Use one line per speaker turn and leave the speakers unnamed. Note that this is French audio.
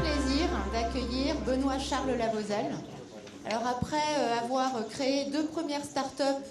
plaisir d'accueillir Benoît Charles Lavozel. Alors après euh, avoir créé deux premières startups